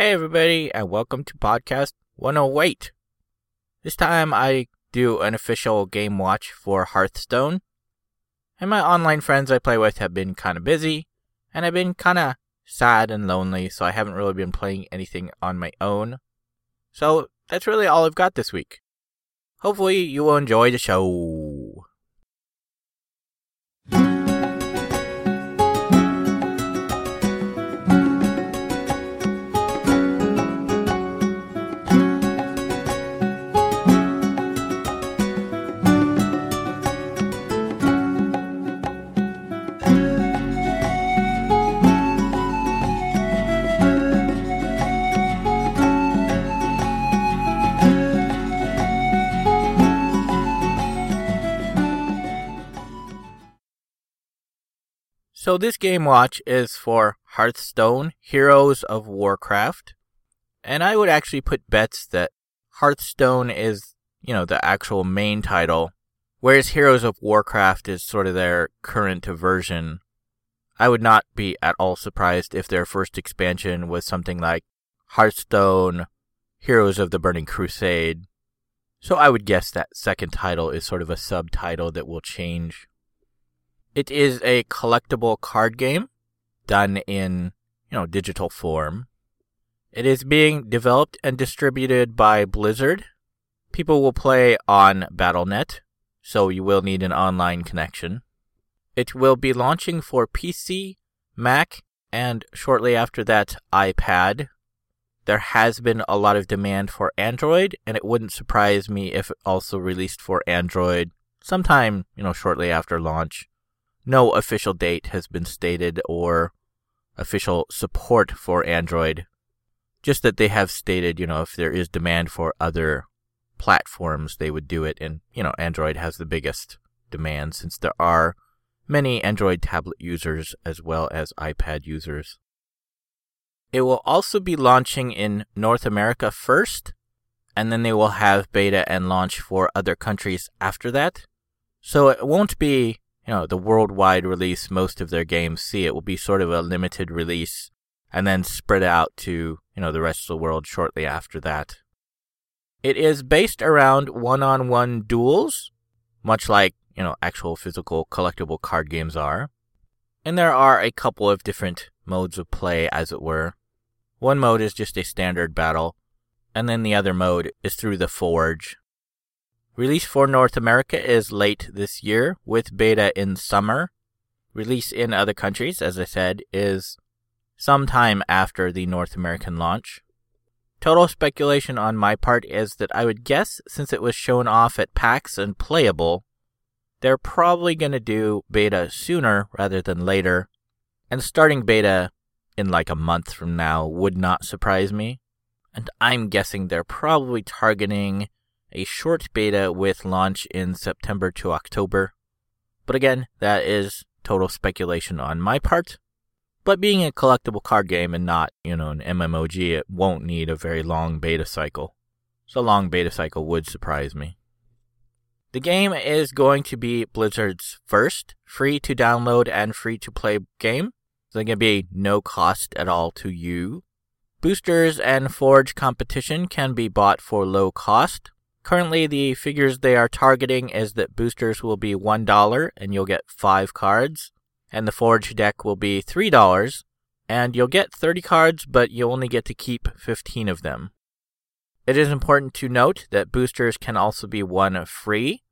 Hey, everybody, and welcome to Podcast 108. This time I do an official game watch for Hearthstone. And my online friends I play with have been kind of busy, and I've been kind of sad and lonely, so I haven't really been playing anything on my own. So that's really all I've got this week. Hopefully, you will enjoy the show. So this game watch is for Hearthstone Heroes of Warcraft. And I would actually put bets that Hearthstone is, you know, the actual main title, whereas Heroes of Warcraft is sort of their current version. I would not be at all surprised if their first expansion was something like Hearthstone Heroes of the Burning Crusade. So I would guess that second title is sort of a subtitle that will change it is a collectible card game done in, you know, digital form. It is being developed and distributed by Blizzard. People will play on Battle.net, so you will need an online connection. It will be launching for PC, Mac, and shortly after that, iPad. There has been a lot of demand for Android, and it wouldn't surprise me if it also released for Android sometime, you know, shortly after launch no official date has been stated or official support for Android. Just that they have stated, you know, if there is demand for other platforms, they would do it. And, you know, Android has the biggest demand since there are many Android tablet users as well as iPad users. It will also be launching in North America first, and then they will have beta and launch for other countries after that. So it won't be you know, the worldwide release most of their games see. It will be sort of a limited release and then spread out to, you know, the rest of the world shortly after that. It is based around one-on-one duels, much like, you know, actual physical collectible card games are. And there are a couple of different modes of play, as it were. One mode is just a standard battle, and then the other mode is through the Forge, Release for North America is late this year, with beta in summer. Release in other countries, as I said, is sometime after the North American launch. Total speculation on my part is that I would guess since it was shown off at PAX and playable, they're probably going to do beta sooner rather than later. And starting beta in like a month from now would not surprise me. And I'm guessing they're probably targeting a short beta with launch in September to October. But again, that is total speculation on my part. But being a collectible card game and not, you know, an MMOG, it won't need a very long beta cycle. So a long beta cycle would surprise me. The game is going to be Blizzard's first free to download and free to play game. So it's going to be no cost at all to you. Boosters and Forge competition can be bought for low cost, Currently, the figures they are targeting is that boosters will be $1 and you'll get 5 cards, and the Forge deck will be $3, and you'll get 30 cards, but you only get to keep 15 of them. It is important to note that boosters can also be won free.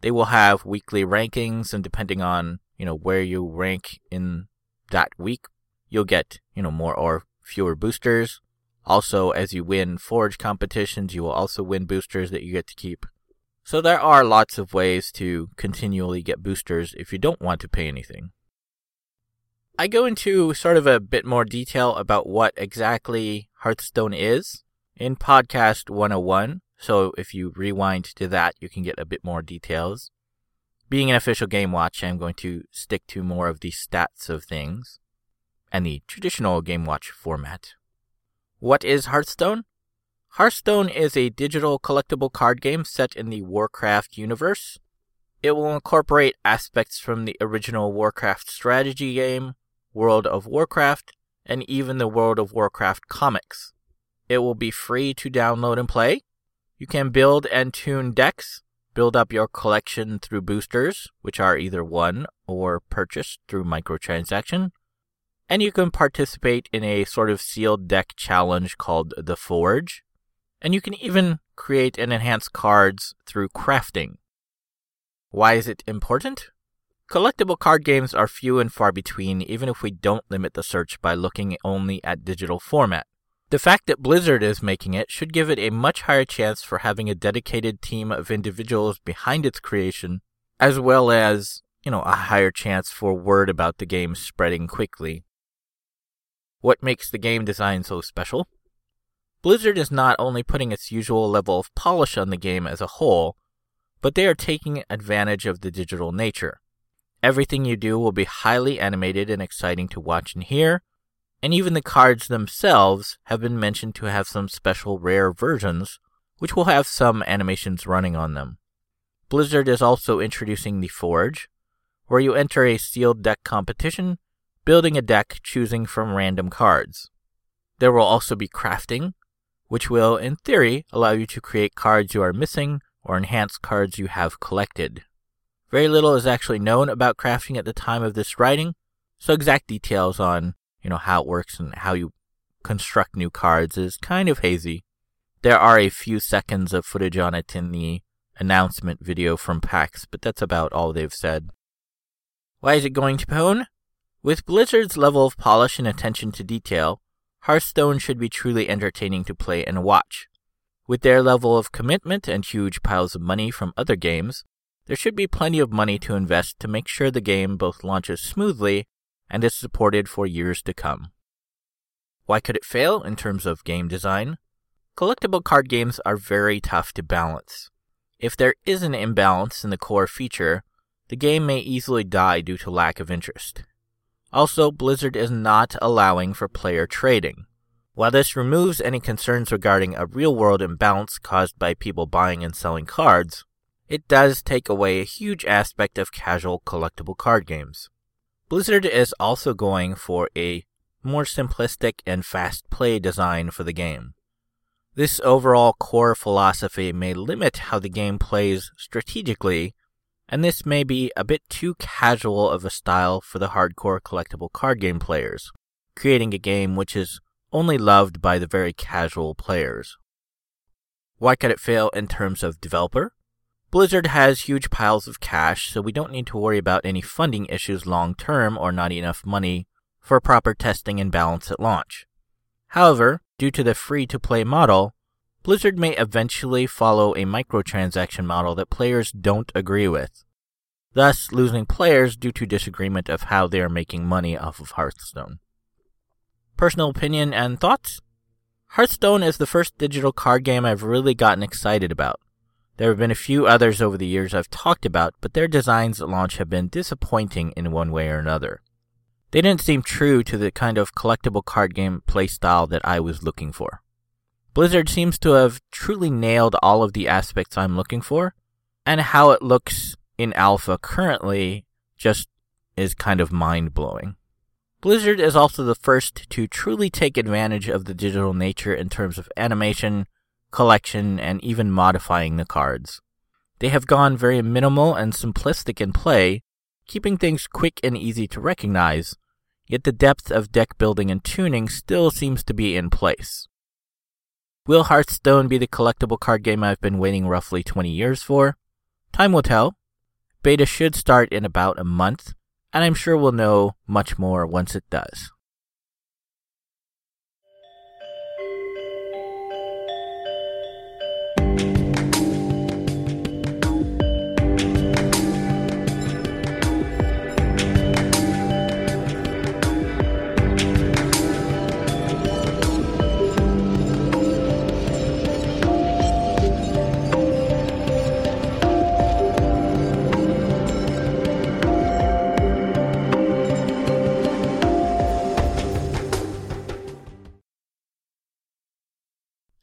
They will have weekly rankings, and depending on you know where you rank in that week, you'll get you know more or fewer boosters. Also, as you win Forge competitions, you will also win boosters that you get to keep. So there are lots of ways to continually get boosters if you don't want to pay anything. I go into sort of a bit more detail about what exactly Hearthstone is in podcast 101. So if you rewind to that, you can get a bit more details. Being an official game watch, I'm going to stick to more of the stats of things and the traditional game watch format. What is Hearthstone? Hearthstone is a digital collectible card game set in the Warcraft universe. It will incorporate aspects from the original Warcraft strategy game, World of Warcraft, and even the World of Warcraft comics. It will be free to download and play. You can build and tune decks, build up your collection through boosters, which are either won or purchased through microtransaction. And you can participate in a sort of sealed deck challenge called the Forge. And you can even create and enhance cards through crafting. Why is it important? Collectible card games are few and far between, even if we don't limit the search by looking only at digital format. The fact that Blizzard is making it should give it a much higher chance for having a dedicated team of individuals behind its creation, as well as, you know, a higher chance for word about the game spreading quickly. What makes the game design so special? Blizzard is not only putting its usual level of polish on the game as a whole, but they are taking advantage of the digital nature. Everything you do will be highly animated and exciting to watch and hear, and even the cards themselves have been mentioned to have some special rare versions, which will have some animations running on them. Blizzard is also introducing the Forge, where you enter a sealed deck competition, building a deck choosing from random cards. There will also be crafting, which will, in theory, allow you to create cards you are missing or enhance cards you have collected. Very little is actually known about crafting at the time of this writing, so exact details on, you know, how it works and how you construct new cards is kind of hazy. There are a few seconds of footage on it in the announcement video from PAX, but that's about all they've said. Why is it going to Pwn? With Blizzard's level of polish and attention to detail, Hearthstone should be truly entertaining to play and watch. With their level of commitment and huge piles of money from other games, there should be plenty of money to invest to make sure the game both launches smoothly and is supported for years to come. Why could it fail in terms of game design? Collectible card games are very tough to balance. If there is an imbalance in the core feature, the game may easily die due to lack of interest. Also, Blizzard is not allowing for player trading. While this removes any concerns regarding a real world imbalance caused by people buying and selling cards, it does take away a huge aspect of casual collectible card games. Blizzard is also going for a more simplistic and fast play design for the game. This overall core philosophy may limit how the game plays strategically and this may be a bit too casual of a style for the hardcore collectible card game players, creating a game which is only loved by the very casual players. Why could it fail in terms of developer? Blizzard has huge piles of cash, so we don't need to worry about any funding issues long term or not enough money for proper testing and balance at launch. However, due to the free to play model, Blizzard may eventually follow a microtransaction model that players don't agree with, thus losing players due to disagreement of how they are making money off of Hearthstone. Personal opinion and thoughts? Hearthstone is the first digital card game I've really gotten excited about. There have been a few others over the years I've talked about, but their designs at launch have been disappointing in one way or another. They didn't seem true to the kind of collectible card game playstyle that I was looking for. Blizzard seems to have truly nailed all of the aspects I'm looking for, and how it looks in alpha currently just is kind of mind blowing. Blizzard is also the first to truly take advantage of the digital nature in terms of animation, collection, and even modifying the cards. They have gone very minimal and simplistic in play, keeping things quick and easy to recognize, yet the depth of deck building and tuning still seems to be in place. Will Hearthstone be the collectible card game I've been waiting roughly 20 years for? Time will tell. Beta should start in about a month, and I'm sure we'll know much more once it does.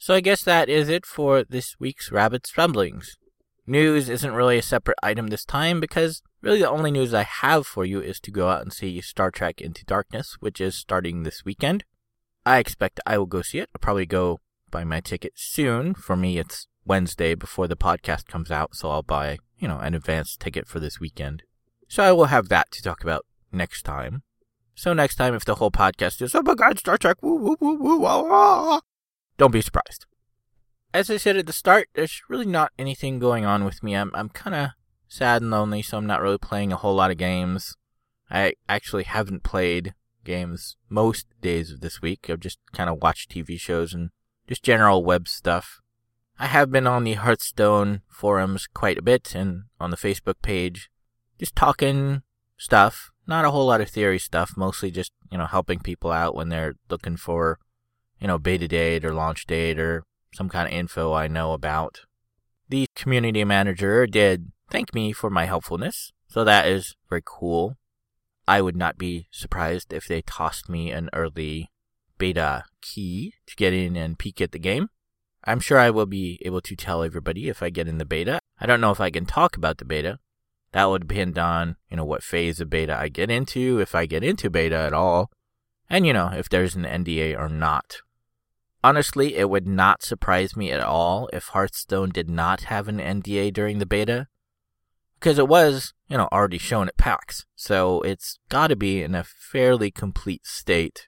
So I guess that is it for this week's Rabbit's Ramblings. News isn't really a separate item this time because really the only news I have for you is to go out and see Star Trek Into Darkness, which is starting this weekend. I expect I will go see it. I'll probably go buy my ticket soon. For me, it's Wednesday before the podcast comes out, so I'll buy, you know, an advance ticket for this weekend. So I will have that to talk about next time. So next time, if the whole podcast is, oh my god, Star Trek, woo, woo, woo, woo, ah, ah, don't be surprised. As I said at the start, there's really not anything going on with me. I'm, I'm kind of sad and lonely, so I'm not really playing a whole lot of games. I actually haven't played games most days of this week. I've just kind of watched TV shows and just general web stuff. I have been on the Hearthstone forums quite a bit and on the Facebook page, just talking stuff. Not a whole lot of theory stuff, mostly just, you know, helping people out when they're looking for, you know, beta date or launch date or some kind of info I know about. The community manager did thank me for my helpfulness, so that is very cool. I would not be surprised if they tossed me an early beta key to get in and peek at the game. I'm sure I will be able to tell everybody if I get in the beta. I don't know if I can talk about the beta. That would depend on, you know, what phase of beta I get into, if I get into beta at all, and, you know, if there's an NDA or not. Honestly, it would not surprise me at all if Hearthstone did not have an NDA during the beta, because it was, you know, already shown at PAX, so it's gotta be in a fairly complete state.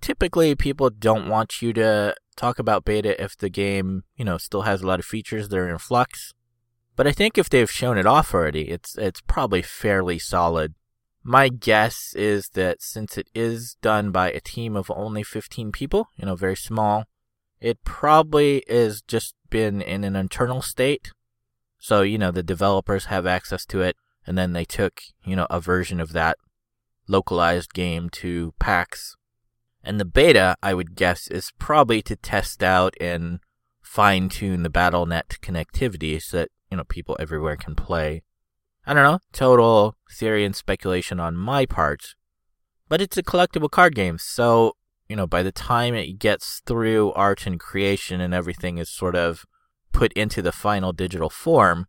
Typically, people don't want you to talk about beta if the game, you know, still has a lot of features that are in flux. But I think if they've shown it off already, it's it's probably fairly solid. My guess is that since it is done by a team of only 15 people, you know, very small, it probably is just been in an internal state. So, you know, the developers have access to it and then they took, you know, a version of that localized game to PAX and the beta, I would guess, is probably to test out and fine tune the BattleNet connectivity so that, you know, people everywhere can play. I don't know, total theory and speculation on my part. But it's a collectible card game, so, you know, by the time it gets through art and creation and everything is sort of put into the final digital form,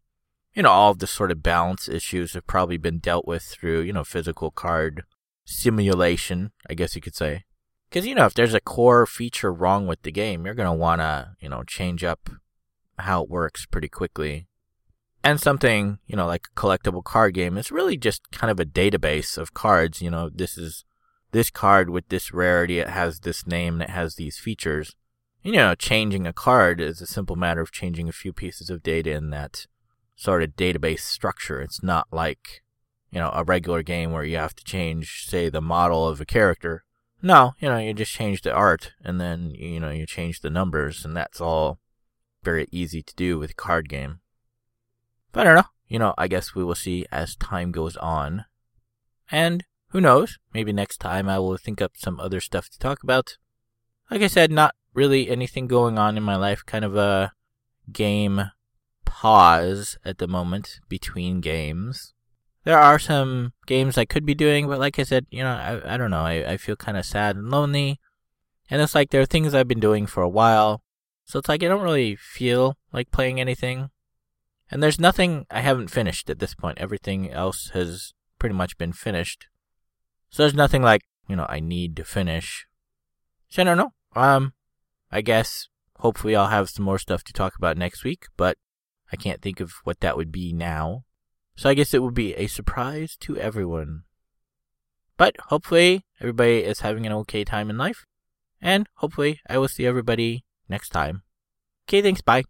you know, all of the sort of balance issues have probably been dealt with through, you know, physical card simulation, I guess you could say. Because, you know, if there's a core feature wrong with the game, you're going to want to, you know, change up how it works pretty quickly. And something, you know, like a collectible card game is really just kind of a database of cards. You know, this is this card with this rarity, it has this name, and it has these features. You know, changing a card is a simple matter of changing a few pieces of data in that sort of database structure. It's not like, you know, a regular game where you have to change, say, the model of a character no, you know, you just change the art and then, you know, you change the numbers and that's all very easy to do with a card game. But I don't know. You know, I guess we will see as time goes on. And who knows? Maybe next time I will think up some other stuff to talk about. Like I said, not really anything going on in my life. Kind of a game pause at the moment between games there are some games I could be doing, but like I said, you know, I, I don't know. I, I feel kind of sad and lonely. And it's like there are things I've been doing for a while. So it's like I don't really feel like playing anything. And there's nothing I haven't finished at this point. Everything else has pretty much been finished. So there's nothing like, you know, I need to finish. So I don't know. Um, I guess hopefully I'll have some more stuff to talk about next week, but I can't think of what that would be now. So I guess it will be a surprise to everyone. But hopefully everybody is having an okay time in life. And hopefully I will see everybody next time. Okay, thanks. Bye.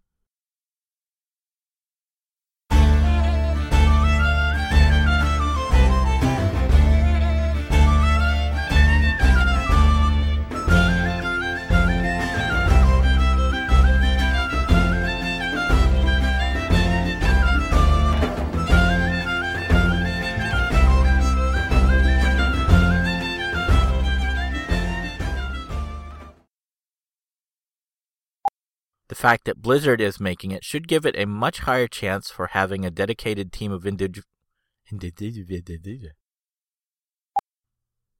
Fact that Blizzard is making it should give it a much higher chance for having a dedicated team of individual.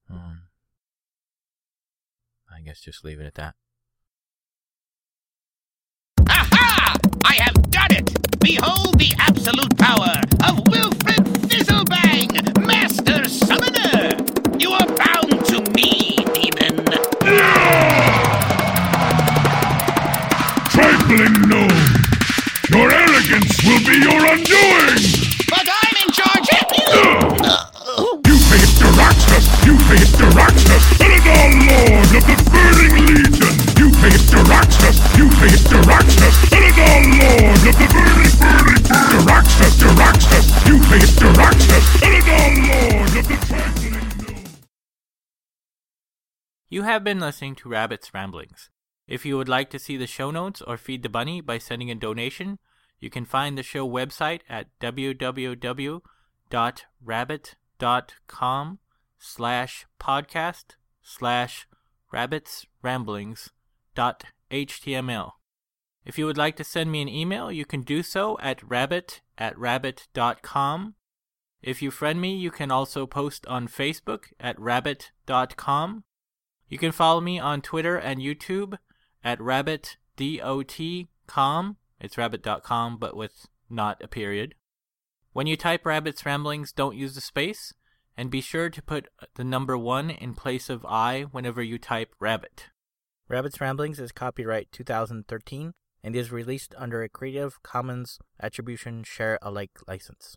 Hmm. I guess just leave it at that. Aha! I have done it! Behold You have been listening to Rabbit's Ramblings. If you would like to see the show notes or feed the bunny by sending a donation, you can find the show website at www.rabbit.com slash podcast slash rabbits ramblings dot html. If you would like to send me an email, you can do so at rabbit at rabbit.com. If you friend me, you can also post on Facebook at rabbit.com. You can follow me on Twitter and YouTube at rabbitdot.com. It's rabbit.com, but with not a period. When you type Rabbit's Ramblings, don't use the space, and be sure to put the number one in place of I whenever you type Rabbit. Rabbit's Ramblings is copyright 2013 and is released under a Creative Commons Attribution Share Alike license.